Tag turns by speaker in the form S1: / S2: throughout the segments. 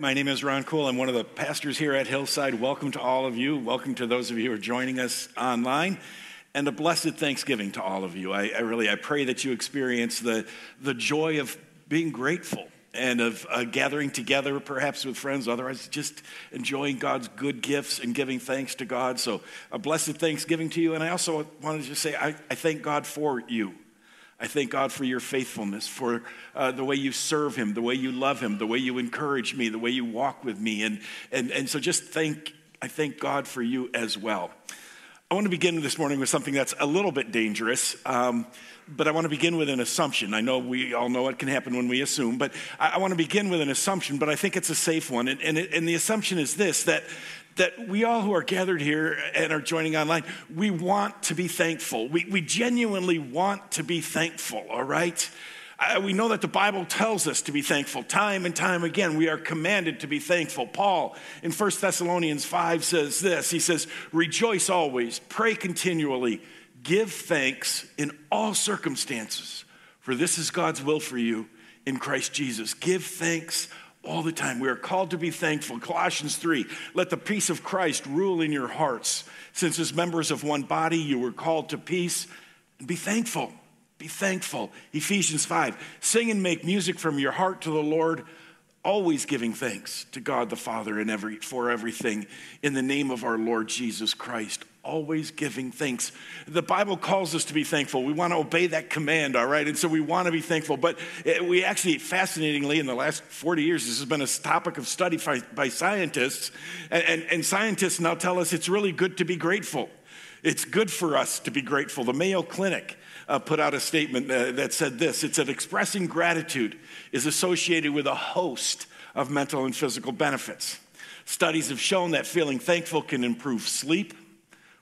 S1: My name is Ron Kool. I'm one of the pastors here at Hillside. Welcome to all of you. Welcome to those of you who are joining us online. And a blessed Thanksgiving to all of you. I, I really, I pray that you experience the, the joy of being grateful and of uh, gathering together, perhaps with friends, otherwise just enjoying God's good gifts and giving thanks to God. So, a blessed Thanksgiving to you. And I also wanted to say, I, I thank God for you. I thank God for your faithfulness, for uh, the way you serve Him, the way you love Him, the way you encourage me, the way you walk with me. And, and, and so just thank, I thank God for you as well. I want to begin this morning with something that's a little bit dangerous, um, but I want to begin with an assumption. I know we all know what can happen when we assume, but I, I want to begin with an assumption, but I think it's a safe one. And, and, it, and the assumption is this that that we all who are gathered here and are joining online, we want to be thankful. We, we genuinely want to be thankful, all right? Uh, we know that the Bible tells us to be thankful time and time again. We are commanded to be thankful. Paul in 1 Thessalonians 5 says this He says, Rejoice always, pray continually, give thanks in all circumstances, for this is God's will for you in Christ Jesus. Give thanks all the time. We are called to be thankful. Colossians 3 let the peace of Christ rule in your hearts. Since, as members of one body, you were called to peace, and be thankful. Be thankful. Ephesians 5 sing and make music from your heart to the Lord always giving thanks to God the Father in every, for everything in the name of our Lord Jesus Christ. Always giving thanks. The Bible calls us to be thankful. We want to obey that command, all right? And so we want to be thankful. But we actually, fascinatingly, in the last 40 years, this has been a topic of study by, by scientists. And, and, and scientists now tell us it's really good to be grateful. It's good for us to be grateful. The Mayo Clinic uh, put out a statement uh, that said this it said, expressing gratitude is associated with a host of mental and physical benefits. Studies have shown that feeling thankful can improve sleep,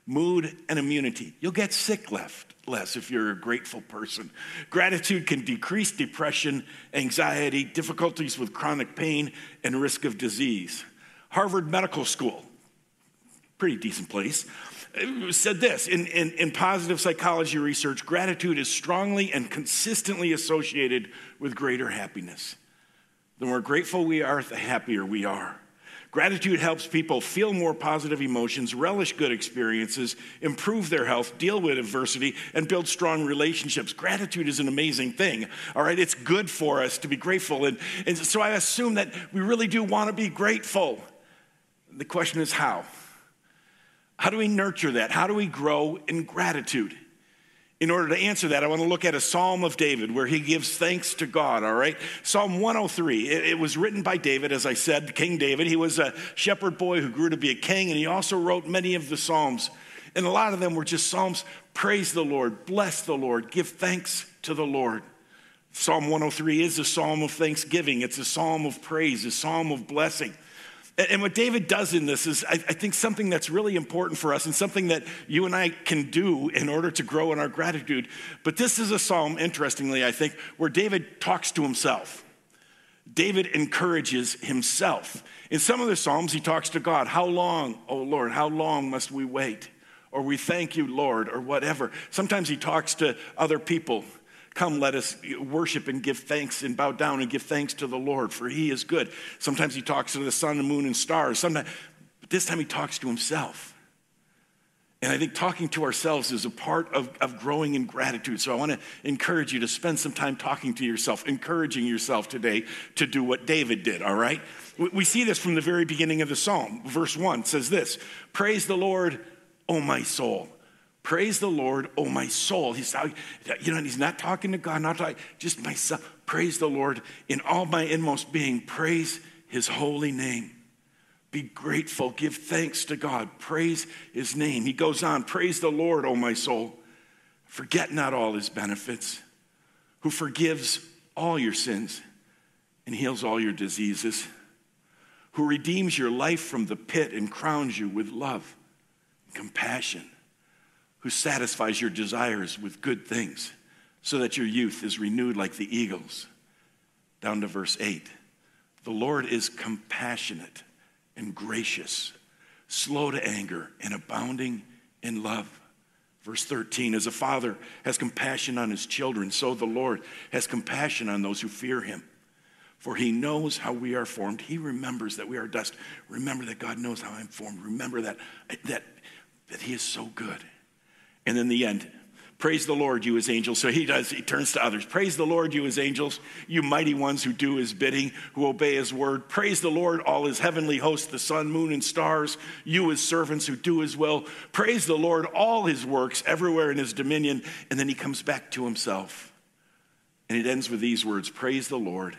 S1: mood, and immunity. You'll get sick left less if you're a grateful person. Gratitude can decrease depression, anxiety, difficulties with chronic pain, and risk of disease. Harvard Medical School, pretty decent place, said this in, in, in, positive psychology research gratitude is strongly and consistently associated with greater happiness. The more grateful we are, the happier we are. Gratitude helps people feel more positive emotions, relish good experiences, improve their health, deal with adversity, and build strong relationships. Gratitude is an amazing thing, all right? It's good for us to be grateful. And, and so I assume that we really do want to be grateful. The question is how? How do we nurture that? How do we grow in gratitude? In order to answer that, I want to look at a Psalm of David where he gives thanks to God, all right? Psalm 103. It, it, was written by David, as I said, King David. He was a shepherd boy who grew to be a king, and he also wrote many of the Psalms. And a lot of them were just Psalms praise the Lord, bless the Lord, give thanks to the Lord. Psalm 103 is a psalm of thanksgiving, it's a psalm of praise, a psalm of blessing. And what David does in this is, I, think, something that's really important for us and something that you and I can do in order to grow in our gratitude. But this is a psalm, interestingly, I think, where David talks to himself. David encourages himself. In some of the Psalms, he talks to God. How long, oh Lord, how long must we wait? Or we thank you, Lord, or whatever. Sometimes he talks to other people. Come, let us worship and give thanks and bow down and give thanks to the Lord, for he is good. Sometimes he talks to the sun and moon and stars. Sometimes, but this time he talks to himself. And I think talking to ourselves is a part of, of growing in gratitude. So I want to encourage you to spend some time talking to yourself, encouraging yourself today to do what David did, all right? We, see this from the very beginning of the psalm. Verse 1 says this Praise the Lord, O my soul. Praise the Lord, oh my soul. He's you know, he's not talking to God, not talking, just myself. Praise the Lord in all my inmost being. Praise his holy name. Be grateful, give thanks to God, praise his name. He goes on, praise the Lord, oh my soul. Forget not all his benefits, who forgives all your sins and heals all your diseases, who redeems your life from the pit and crowns you with love and compassion who satisfies your desires with good things so that your youth is renewed like the eagles. Down to verse 8. The Lord is compassionate and gracious, slow to anger, and abounding in love. Verse 13 As a father has compassion on his children, so the Lord has compassion on those who fear him. For he knows how we are formed. He remembers that we are dust. Remember that God knows how I'm formed. Remember that, that, that he is so good. And then the end. Praise the Lord, you his angels. So he does, he turns to others. Praise the Lord, you his angels, you mighty ones who do his bidding, who obey his word. Praise the Lord, all his heavenly hosts, the sun, moon, and stars, you his servants who do his will. Praise the Lord, all his works, everywhere in his dominion. And then he comes back to himself. And it ends with these words Praise the Lord,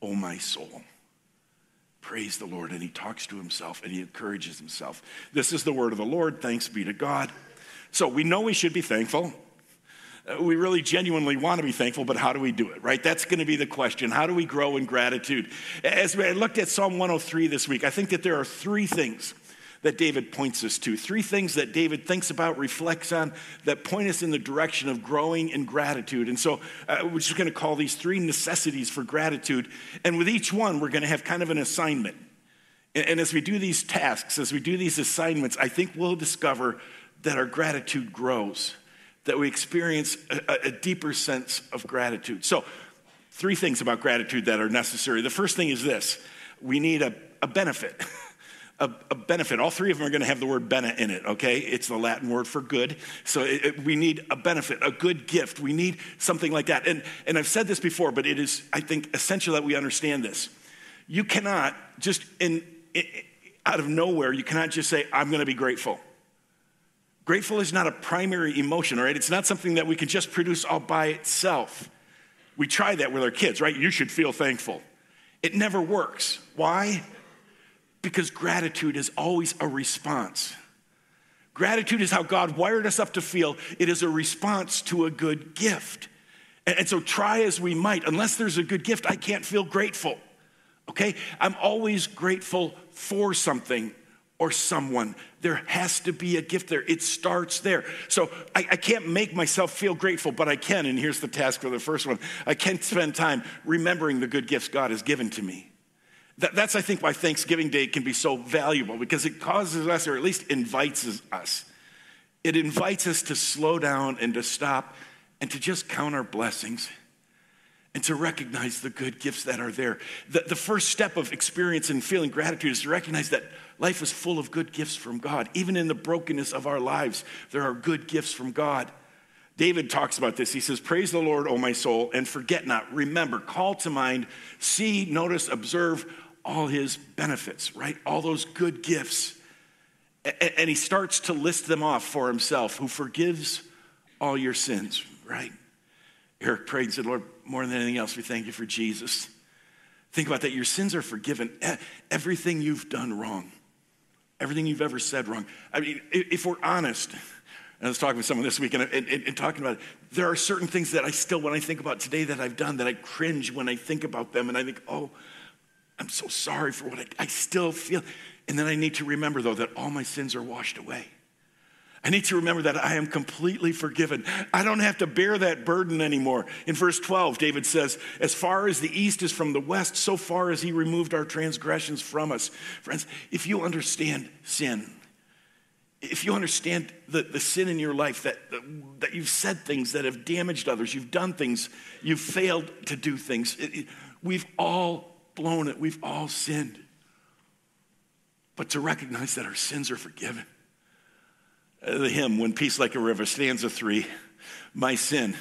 S1: O my soul. Praise the Lord. And he talks to himself and he encourages himself. This is the word of the Lord. Thanks be to God. So we know we should be thankful. Uh, we really genuinely want to be thankful, but how do we do it, right? That's going to be the question. How do we grow in gratitude? As I looked at Psalm 103 this week, I think that there are three things that David points us to. Three things that David thinks about, reflects on, that point us in the direction of growing in gratitude. And so uh, we're just going to call these three necessities for gratitude. And with each one, we're going to have kind of an assignment. And, and as we do these tasks, as we do these assignments, I think we'll discover that our gratitude grows that we experience a, a deeper sense of gratitude. So, three things about gratitude that are necessary. The first thing is this we need a, a benefit. A, a, benefit. All three of them are going to have the word bene in it, okay? It's the Latin word for good. So it, it, we need a benefit, a good gift. We need something like that. And, and I've said this before, but it is, I think, essential that we understand this. You cannot just, in, in out of nowhere, you cannot just say, I'm going to be grateful. Grateful is not a primary emotion, right? It's not something that we can just produce all by itself. We try that with our kids, right? You should feel thankful. It never works. Why? Because gratitude is always a response. Gratitude is how God wired us up to feel. It is a response to a good gift. And, so, try as we might, unless there's a good gift, I can't feel grateful. Okay? I'm always grateful for something or someone. There has to be a gift there. It starts there. So I, I, can't make myself feel grateful, but I can. And here's the task for the first one I can spend time remembering the good gifts God has given to me. That, that's, I think, why Thanksgiving Day can be so valuable because it causes us, or at least invites us, it invites us to slow down and to stop and to just count our blessings and to recognize the good gifts that are there. The, the first step of experience and feeling gratitude is to recognize that life is full of good gifts from God. Even in the brokenness of our lives, there are good gifts from God. David talks about this. He says, Praise the Lord, O my soul, and forget not. Remember, call to mind, see, notice, observe all his benefits, right? All those good gifts. And he starts to list them off for himself, who forgives all your sins, right? Eric prayed and said, Lord, more than anything else, we thank you for Jesus. Think about that. Your sins are forgiven. Everything you've done wrong, everything you've ever said wrong. I mean, if we're honest, and I was talking with someone this week and, and, and, talking about it, there are certain things that I still, when I think about today that I've done, that I cringe when I think about them. And I think, oh, I'm so sorry for what I, I still feel. And then I need to remember, though, that all my sins are washed away. I need to remember that I am completely forgiven. I don't have to bear that burden anymore. In verse 12, David says, As far as the east is from the west, so far as he removed our transgressions from us. Friends, if you understand sin, if you understand the, the sin in your life, that, that you've said things that have damaged others, you've done things, you've failed to do things, it, it, we've all blown it, we've all sinned. But to recognize that our sins are forgiven the hymn, When Peace Like a River, stanza three. My sin,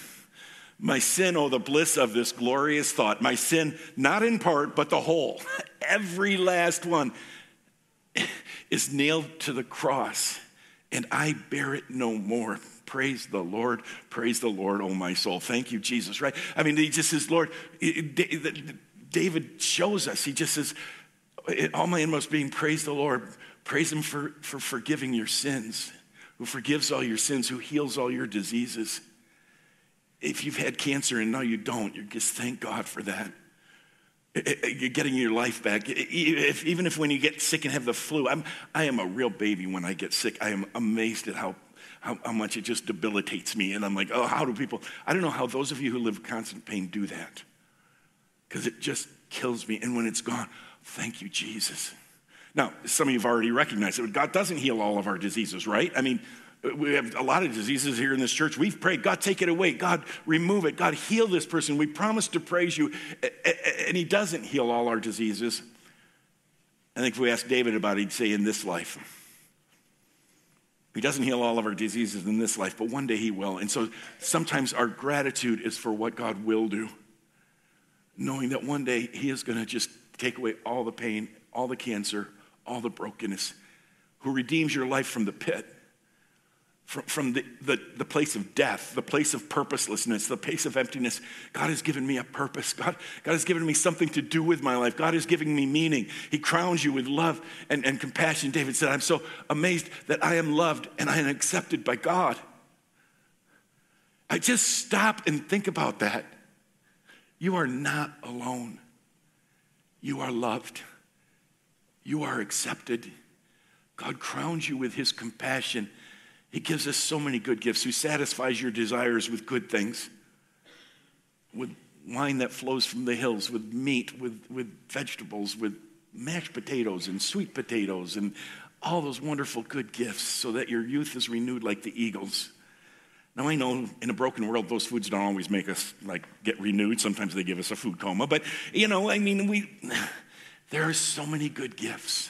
S1: my sin, oh, the bliss of this glorious thought. My sin, not in part, but the whole, every last one, is nailed to the cross, and I bear it no more. Praise the Lord, praise the Lord, oh my soul. Thank you, Jesus, right? I mean, he just says, Lord, David shows us, he just says, all my inmost being, praise the Lord, praise him for, for forgiving your sins who forgives all your sins, who heals all your diseases. If you've had cancer and now you don't, you just thank God for that. You're getting your life back. Even if when you get sick and have the flu, I'm, I am a real baby when I get sick. I am amazed at how, how, how much it just debilitates me. And I'm like, oh, how do people? I don't know how those of you who live constant pain do that because it just kills me. And when it's gone, thank you, Jesus. Now, some of you have already recognized it. God doesn't heal all of our diseases, right? I mean, We have a lot of diseases here in this church. We've prayed, God, take it away. God, remove it. God, heal this person. We promise to praise you. And He doesn't heal all our diseases. I think if we ask David about it, he'd say, in this life. He doesn't heal all of our diseases in this life, but one day He will. And so sometimes our gratitude is for what God will do, knowing that one day He is going to just take away all the pain, all the cancer, all the brokenness, who redeems your life from the pit from, from the, the, the, place of death, the place of purposelessness, the place of emptiness. God has given me a purpose. God, God has given me something to do with my life. God is giving me meaning. He crowns you with love and, and compassion. David said, I'm so amazed that I am loved and I am accepted by God. I just stop and think about that. You are not alone. You are loved. You are accepted. God crowns you with his compassion he gives us so many good gifts, who satisfies your desires with good things, with wine that flows from the hills, with meat, with, with vegetables, with mashed potatoes and sweet potatoes, and all those wonderful good gifts, so that your youth is renewed like the eagles. Now I know in a broken world those foods don't always make us like get renewed. Sometimes they give us a food coma, but you know, I mean, we there are so many good gifts.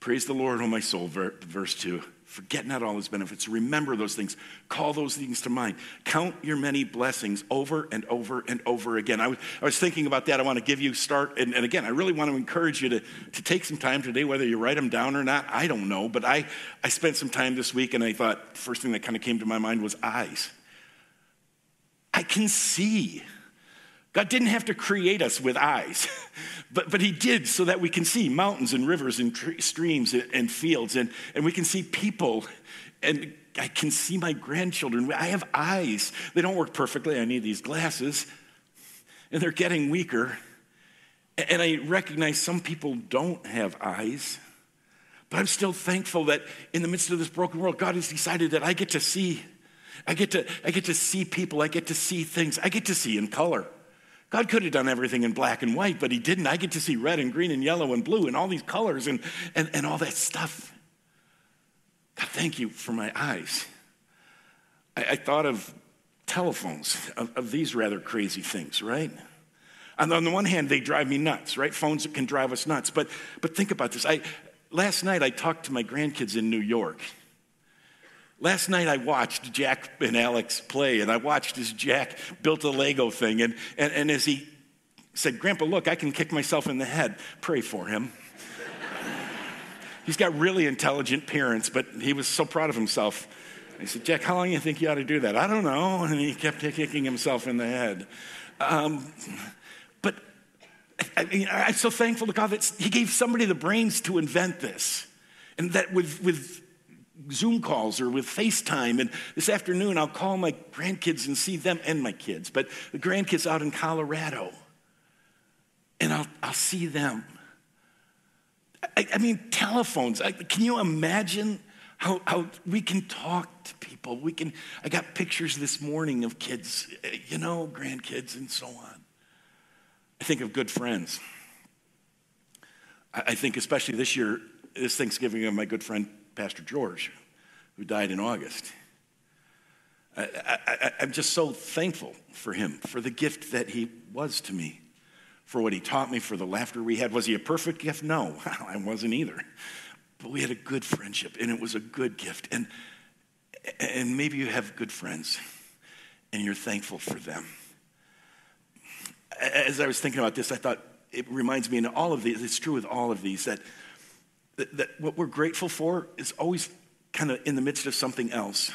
S1: Praise the Lord, oh my soul, verse 2. Forget not all his benefits. Remember those things. Call those things to mind. Count your many blessings over and over and over again. I was, I was thinking about that. I want to give you start. And, and, again, I really want to encourage you to, to take some time today, whether you write them down or not. I don't know. But I, I spent some time this week and I thought, first thing that kind of came to my mind was eyes. I can see. God didn't have to create us with eyes, but, but He did so that we can see mountains and rivers and tree, streams and, and fields, and, and we can see people. And I can see my grandchildren. I have eyes. They don't work perfectly. I need these glasses, and they're getting weaker. And I recognize some people don't have eyes, but I'm still thankful that in the midst of this broken world, God has decided that I get to see. I get to, I get to see people. I get to see things. I get to see in color. God could have done everything in black and white, but He didn't. I get to see red and green and yellow and blue and all these colors and, and, and all that stuff. God, thank you for my eyes. I, I thought of telephones, of, of, these rather crazy things, right? And on the one hand, they drive me nuts, right? Phones that can drive us nuts. But, but think about this. I, last night, I talked to my grandkids in New York. Last night I watched Jack and Alex play, and I watched as Jack built a Lego thing. And, and, and as he said, Grandpa, look, I can kick myself in the head. Pray for him. He's got really intelligent parents, but he was so proud of himself. I said, Jack, how long do you think you ought to do that? I don't know. And he kept kicking himself in the head. Um, but I mean, I'm so thankful to God that He gave somebody the brains to invent this. And that with, with Zoom calls or with FaceTime. And this afternoon, I'll call my grandkids and see them and my kids, but the grandkids out in Colorado. And I'll, I'll see them. I, I mean, telephones. I, can you imagine how, how we can talk to people? We can, I got pictures this morning of kids, eh, you know, grandkids and so on. I think of good friends. I, I think, especially this year, this Thanksgiving, of my good friend Pastor George, who died in August. I, am just so thankful for him, for the gift that he was to me, for what he taught me, for the laughter we had. Was he a perfect gift? No, I wasn't either. But we had a good friendship, and it was a good gift. And, and maybe you have good friends, and you're thankful for them. As I was thinking about this, I thought it reminds me, in all of these, it's true with all of these, that that, that what we're grateful for is always kind of in the midst of something else.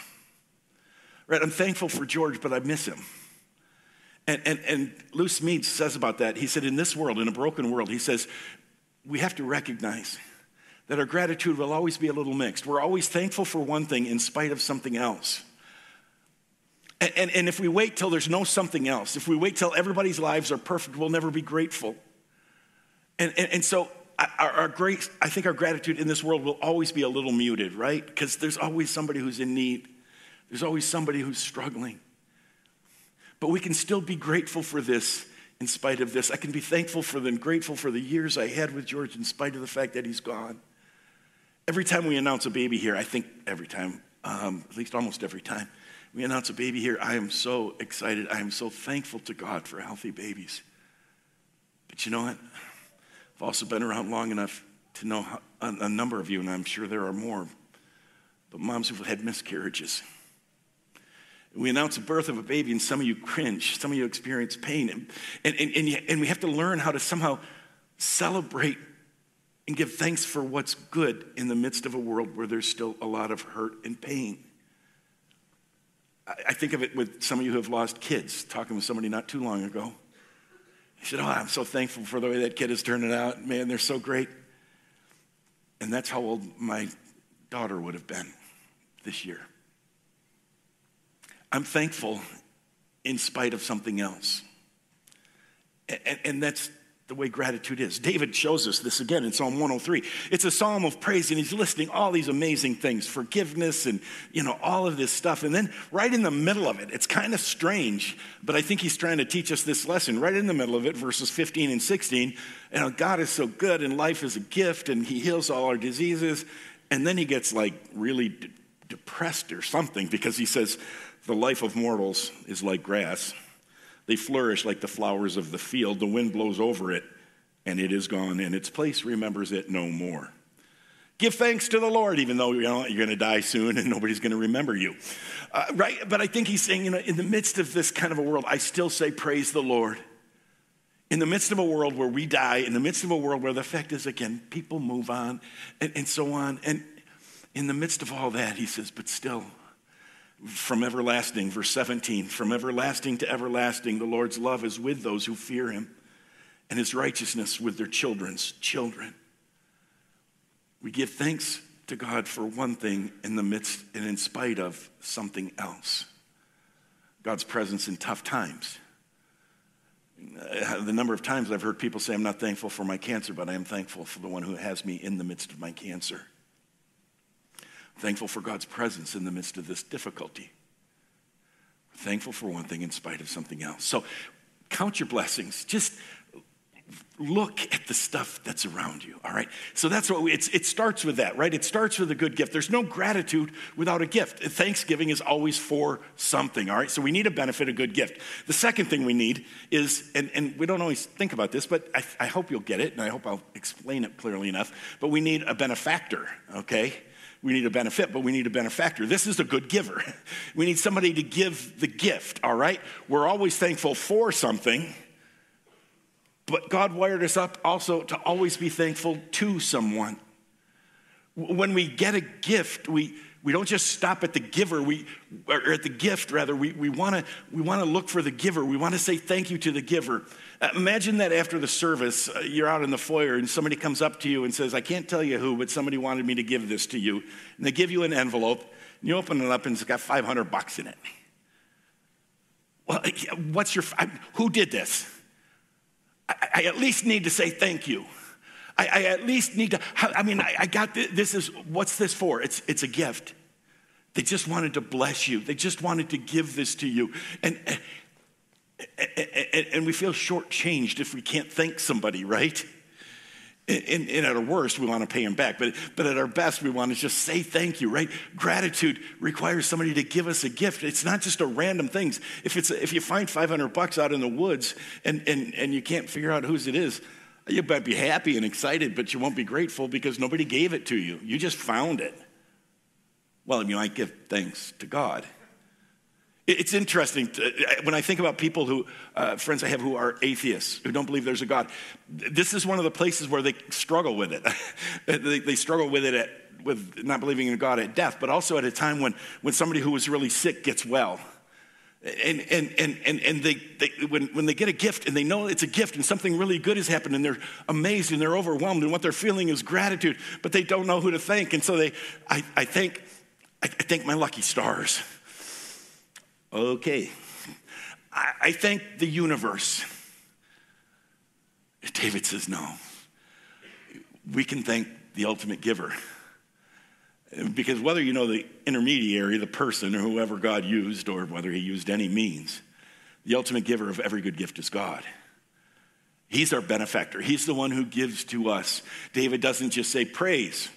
S1: Right? I'm thankful for George, but I miss him. And, and, and Lew Smedes says about that, he said, in this world, in a broken world, he says, we have to recognize that our gratitude will always be a little mixed. We're always thankful for one thing in spite of something else. And, and, and if we wait till there's no something else, if we wait till everybody's lives are perfect, we'll never be grateful. And, and, and so our, our great, I think our gratitude in this world will always be a little muted, right? Because there's always somebody who's in need. There's always somebody who's struggling. But we can still be grateful for this in spite of this. I can be thankful for them, grateful for the years I had with George in spite of the fact that he's gone. Every time we announce a baby here, I think every time um, at least almost every time we announce a baby here, I am so excited. I am so thankful to God for healthy babies. But you know what? I've also been around long enough to know how, a, a number of you, and I'm sure there are more, but moms who've had miscarriages. We announce the birth of a baby, and some of you cringe. Some of you experience pain. And, and, and, and, and we have to learn how to somehow celebrate and give thanks for what's good in the midst of a world where there's still a lot of hurt and pain. I think of it with some of you who have lost kids, talking with somebody not too long ago. He said, Oh, I'm so thankful for the way that kid is turning out. Man, they're so great. And that's how old my daughter would have been this year. I'm thankful in spite of something else. And, and that's the way gratitude is. David shows us this again in Psalm 103. It's a psalm of praise, and he's listing all these amazing things forgiveness and, you know, all of this stuff. And then right in the middle of it, it's kind of strange, but I think he's trying to teach us this lesson. Right in the middle of it, verses 15 and 16, you know, God is so good, and life is a gift, and he heals all our diseases. And then he gets like really de- depressed or something because he says, The life of mortals is like grass they flourish like the flowers of the field. The wind blows over it, and it is gone, and its place remembers it no more. Give thanks to the Lord, even though you know, you're going to die soon and nobody's going to remember you. Uh, right? But I think he's saying, you know, in the midst of this kind of a world, I still say, praise the Lord. In the midst of a world where we die, in the midst of a world where the fact is, again, people move on and, and so on. And in the midst of all that, he says, but still, from everlasting, verse 17, from everlasting to everlasting, the Lord's love is with those who fear him, and his righteousness with their children's children. We give thanks to God for one thing in the midst and in spite of something else God's presence in tough times. Uh, the number of times I've heard people say, I'm not thankful for my cancer, but I am thankful for the one who has me in the midst of my cancer. Thankful for God's presence in the midst of this difficulty. Thankful for one thing in spite of something else. So count your blessings. Just look at the stuff that's around you all right? So that's what we, it starts with that right? It starts with a good gift. There's no gratitude without a gift. Thanksgiving is always for something all right? So we need a benefit a good gift. The second thing we need is and, and we don't always think about this but I, I hope you'll get it and i hope i'll explain it clearly enough but we need a benefactor okay we need a benefit, but we need a benefactor. This is a good giver. We need somebody to give the gift, all right? We're always thankful for something, but God wired us up also to always be thankful to someone. When we get a gift, we, we don't just stop at the giver, we, or at the gift rather. We, we want to we wanna look for the giver. We want to say thank you to the giver. Imagine that after the service, uh, you're out in the foyer and somebody comes up to you and says, I can't tell you who, but somebody wanted me to give this to you. And they give you an envelope, and you open it up and it's got 500 bucks in it. Well, what's your, who did this? I, I at least need to say thank you. I, I at least need to, I mean, I, I got this, this is, what's this for? It's, it's a gift. They just wanted to bless you. They just wanted to give this to you. And, and we feel shortchanged if we can't thank somebody, right? And, at our worst, we want to pay them back. But, but at our best, we want to just say thank you, right? Gratitude requires somebody to give us a gift. It's not just a random thing. If, it's if you find 500 bucks out in the woods and, and, and you can't figure out whose it is, you might be happy and excited, but you won't be grateful because nobody gave it to you. You just found it. Well, you might give thanks to God. It's interesting uh, when I think about people who, uh, friends I have who are atheists, who don't believe there's a God. This is one of the places where they struggle with it. they, they, struggle with it at, with not believing in God at death, but also at a time when, when somebody who was really sick gets well. And, and, and, and, and they, they, when, when they get a gift and they know it's a gift and something really good has happened and they're amazed and they're overwhelmed and what they're feeling is gratitude, but they don't know who to thank. And so they, I, I thank, I thank my lucky stars. Okay. I, I thank the universe. David says, no. We can thank the ultimate giver. Because whether you know the intermediary, the person, or whoever God used, or whether he used any means, the ultimate giver of every good gift is God. He's our benefactor. He's the one who gives to us. David doesn't just say, Praise,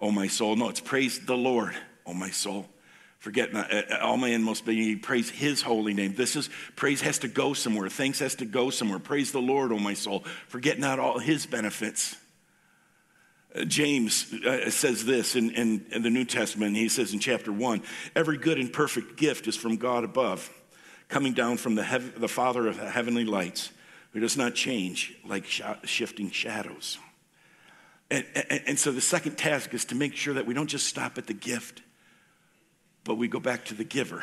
S1: O my soul. No, it's praise the Lord, O my soul. Forget not, uh, all man must be praise his holy name. This is praise has to go somewhere. Thanks has to go somewhere. Praise the Lord, O my soul. Forget not all his benefits. Uh, James uh, says this in, in, in the New Testament. He says in chapter one, every good and perfect gift is from God above, coming down from the, hev- the Father of the heavenly lights, who does not change like sh- shifting shadows. And, and, and so the second task is to make sure that we don't just stop at the gift but we go back to the giver.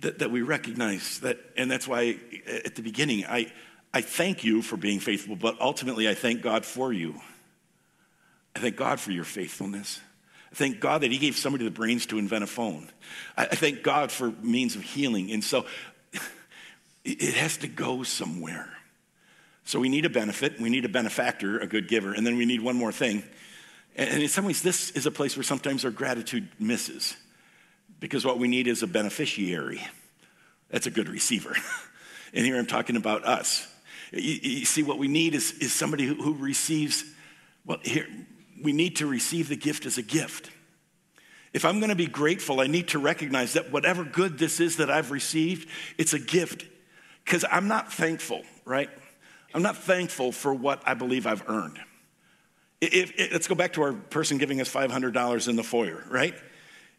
S1: That, that we recognize that, and that's why at the beginning, I, I thank you for being faithful, but ultimately I thank God for you. I thank God for your faithfulness. I thank God that He gave somebody the brains to invent a phone. I, I thank God for means of healing. And so it has to go somewhere. So we need a benefit, we need a benefactor, a good giver, and then we need one more thing and in some ways, this is a place where sometimes our gratitude misses because what we need is a beneficiary. That's a good receiver. and here I'm talking about us. You, you see, what we need is, is somebody who, who receives, well, here, we need to receive the gift as a gift. If I'm going to be grateful, I need to recognize that whatever good this is that I've received, it's a gift. Because I'm not thankful, right? I'm not thankful for what I believe I've earned. If, if, let's go back to our person giving us $500 in the foyer, right?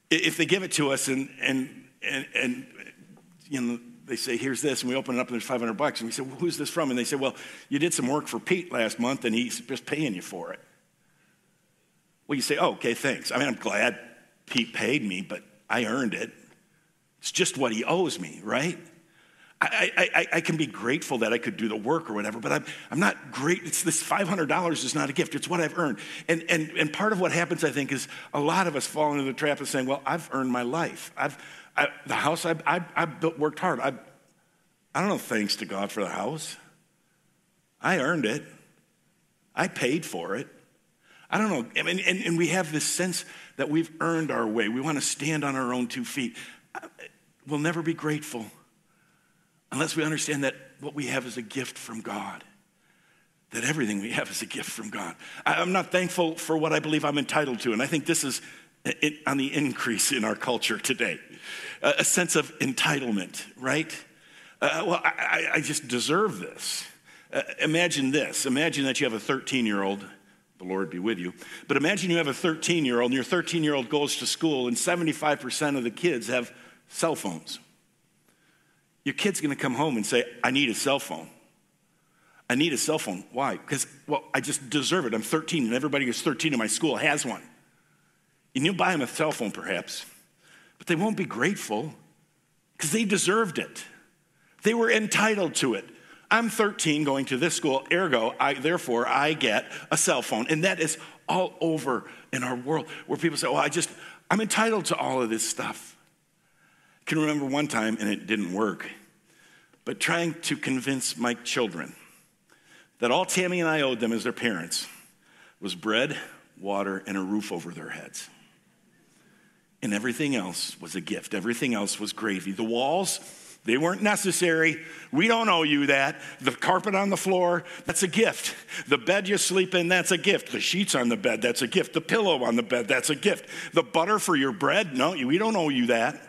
S1: If they give it to us and, and, and, and you know, they say, here's this, and we open it up and there's 500 bucks, and we say, well, who's this from? And they say, well, you did some work for Pete last month and he's just paying you for it. Well, you say, oh, okay, thanks. I mean, I'm glad Pete paid me, but I earned it. It's just what he owes me, right? I, I, I, can be grateful that I could do the work or whatever, but I'm, I'm not great. It's this $500 is not a gift. It's what I've earned. And, and, and part of what happens, I think, is a lot of us fall into the trap of saying, well, I've earned my life. I've, I, the house I, I, I built, worked hard. I, I don't know thanks to God for the house. I earned it. I paid for it. I don't know. I mean, and, and we have this sense that we've earned our way. We want to stand on our own two feet. We'll never be grateful unless we understand that what we have is a gift from God. That everything we have is a gift from God. I'm not thankful for what I believe I'm entitled to, and I think this is on the increase in our culture today a sense of entitlement, right? Uh, well, I, I, just deserve this. Uh, imagine this imagine that you have a 13 year old the Lord be with you. But imagine you have a 13 year old, and your 13 year old goes to school, and 75% of the kids have cell phones your kid's to come home and say, I need a cell phone. I need a cell phone. Why? Because, well, I just deserve it. I'm 13, and everybody who's 13 in my school has one. And you'll buy them a cell phone, perhaps, but they won't be grateful because they deserved it. They were entitled to it. I'm 13 going to this school, ergo, I, therefore, I get a cell phone. And that is all over in our world where people say, well, I just, I'm entitled to all of this stuff can remember one time, and it didn't work, but trying to convince my children that all Tammy and I owed them as their parents was bread, water, and a roof over their heads. And everything else was a gift. Everything else was gravy. The walls, they weren't necessary. We don't owe you that. The carpet on the floor, that's a gift. The bed you sleep in, that's a gift. The sheets on the bed, that's a gift. The pillow on the bed, that's a gift. The butter for your bread, no, we don't owe you that.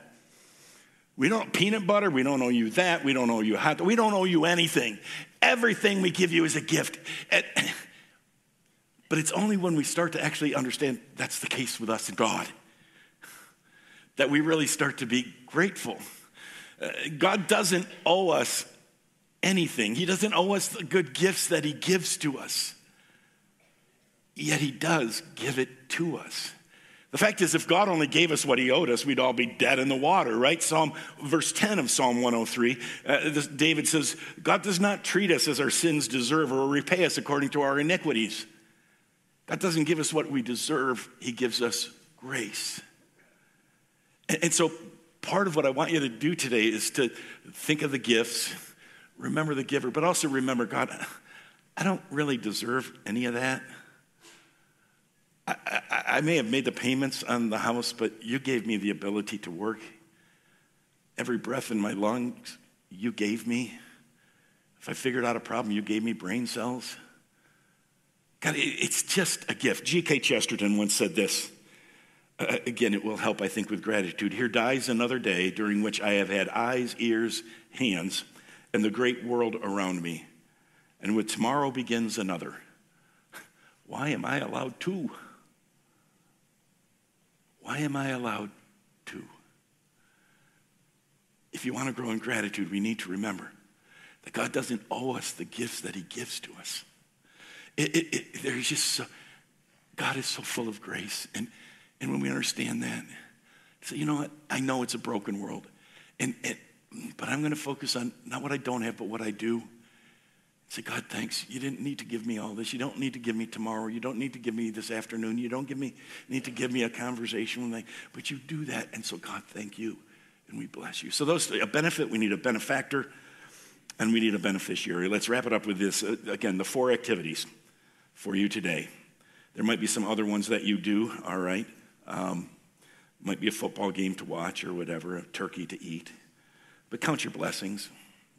S1: We don't peanut butter, we don't owe you that, we don't owe you hot, we don't owe you anything. Everything we give you is a gift. but it's only when we start to actually understand that's the case with us and God that we really start to be grateful. Uh, God doesn't owe us anything. He doesn't owe us the good gifts that he gives to us. Yet he does give it to us. The fact is, if God only gave us what he owed us, we'd all be dead in the water, right? Psalm, verse 10 of Psalm 103, uh, this, David says, God does not treat us as our sins deserve or repay us according to our iniquities. God doesn't give us what we deserve, he gives us grace. And, and so, part of what I want you to do today is to think of the gifts, remember the giver, but also remember, God, I don't really deserve any of that. I, I, may have made the payments on the house, but you gave me the ability to work. Every breath in my lungs, you gave me. If I figured out a problem, you gave me brain cells. God, it's just a gift. G.K. Chesterton once said this Uh, again, it will help, I think, with gratitude. Here dies another day during which I have had eyes, ears, hands, and the great world around me. And with tomorrow begins another. Why am I allowed two? Why am I allowed to? If you want to grow in gratitude, we need to remember that God doesn't owe us the gifts that He gives to us. It, it, it, there's just so, God is so full of grace. And, and when we understand that, so you know what? I know it's a broken world. And, and but I'm going to focus on not what I don't have, but what I do. Say, God, thanks. You didn't need to give me all this. You don't need to give me tomorrow. You don't need to give me this afternoon. You don't give me, need to give me a conversation me. But you do that. And so, God, thank you. And we bless you. So, those a benefit, we need a benefactor and we need a beneficiary. Let's wrap it up with this. Uh, again, the four activities for you today. There might be some other ones that you do, all right? Um, might be a football game to watch or whatever, a turkey to eat. But count your blessings,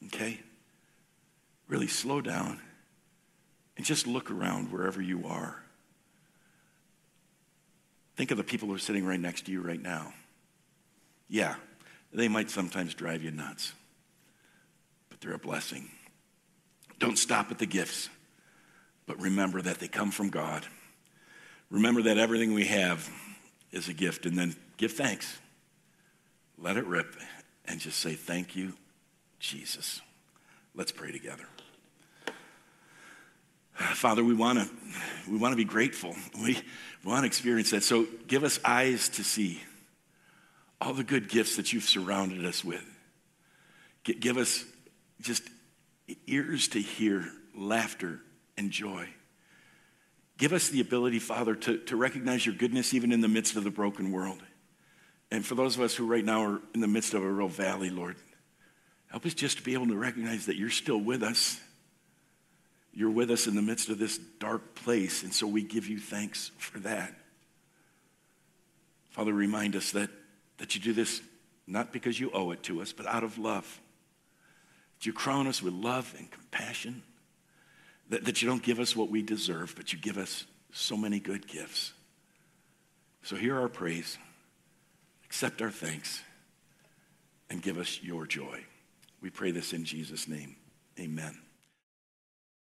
S1: okay? Really slow down and just look around wherever you are. Think of the people who are sitting right next to you right now. Yeah, they might sometimes drive you nuts, but they're a blessing. Don't stop at the gifts, but remember that they come from God. Remember that everything we have is a gift, and then give thanks. Let it rip, and just say, Thank you, Jesus. Let's pray together. Father, we want to we want to be grateful. We want to experience that. So give us eyes to see all the good gifts that you've surrounded us with. Give us just ears to hear laughter and joy. Give us the ability, Father, to, to recognize your goodness even in the midst of the broken world. And for those of us who right now are in the midst of a real valley, Lord, help us just to be able to recognize that you're still with us you're with us in the midst of this dark place, and so we give you thanks for that. Father, remind us that, that you do this not because you owe it to us, but out of love. That you crown us with love and compassion. That, that you don't give us what we deserve, but you give us so many good gifts. So hear our praise, accept our thanks, and give us your joy. We pray this in Jesus' name. Amen.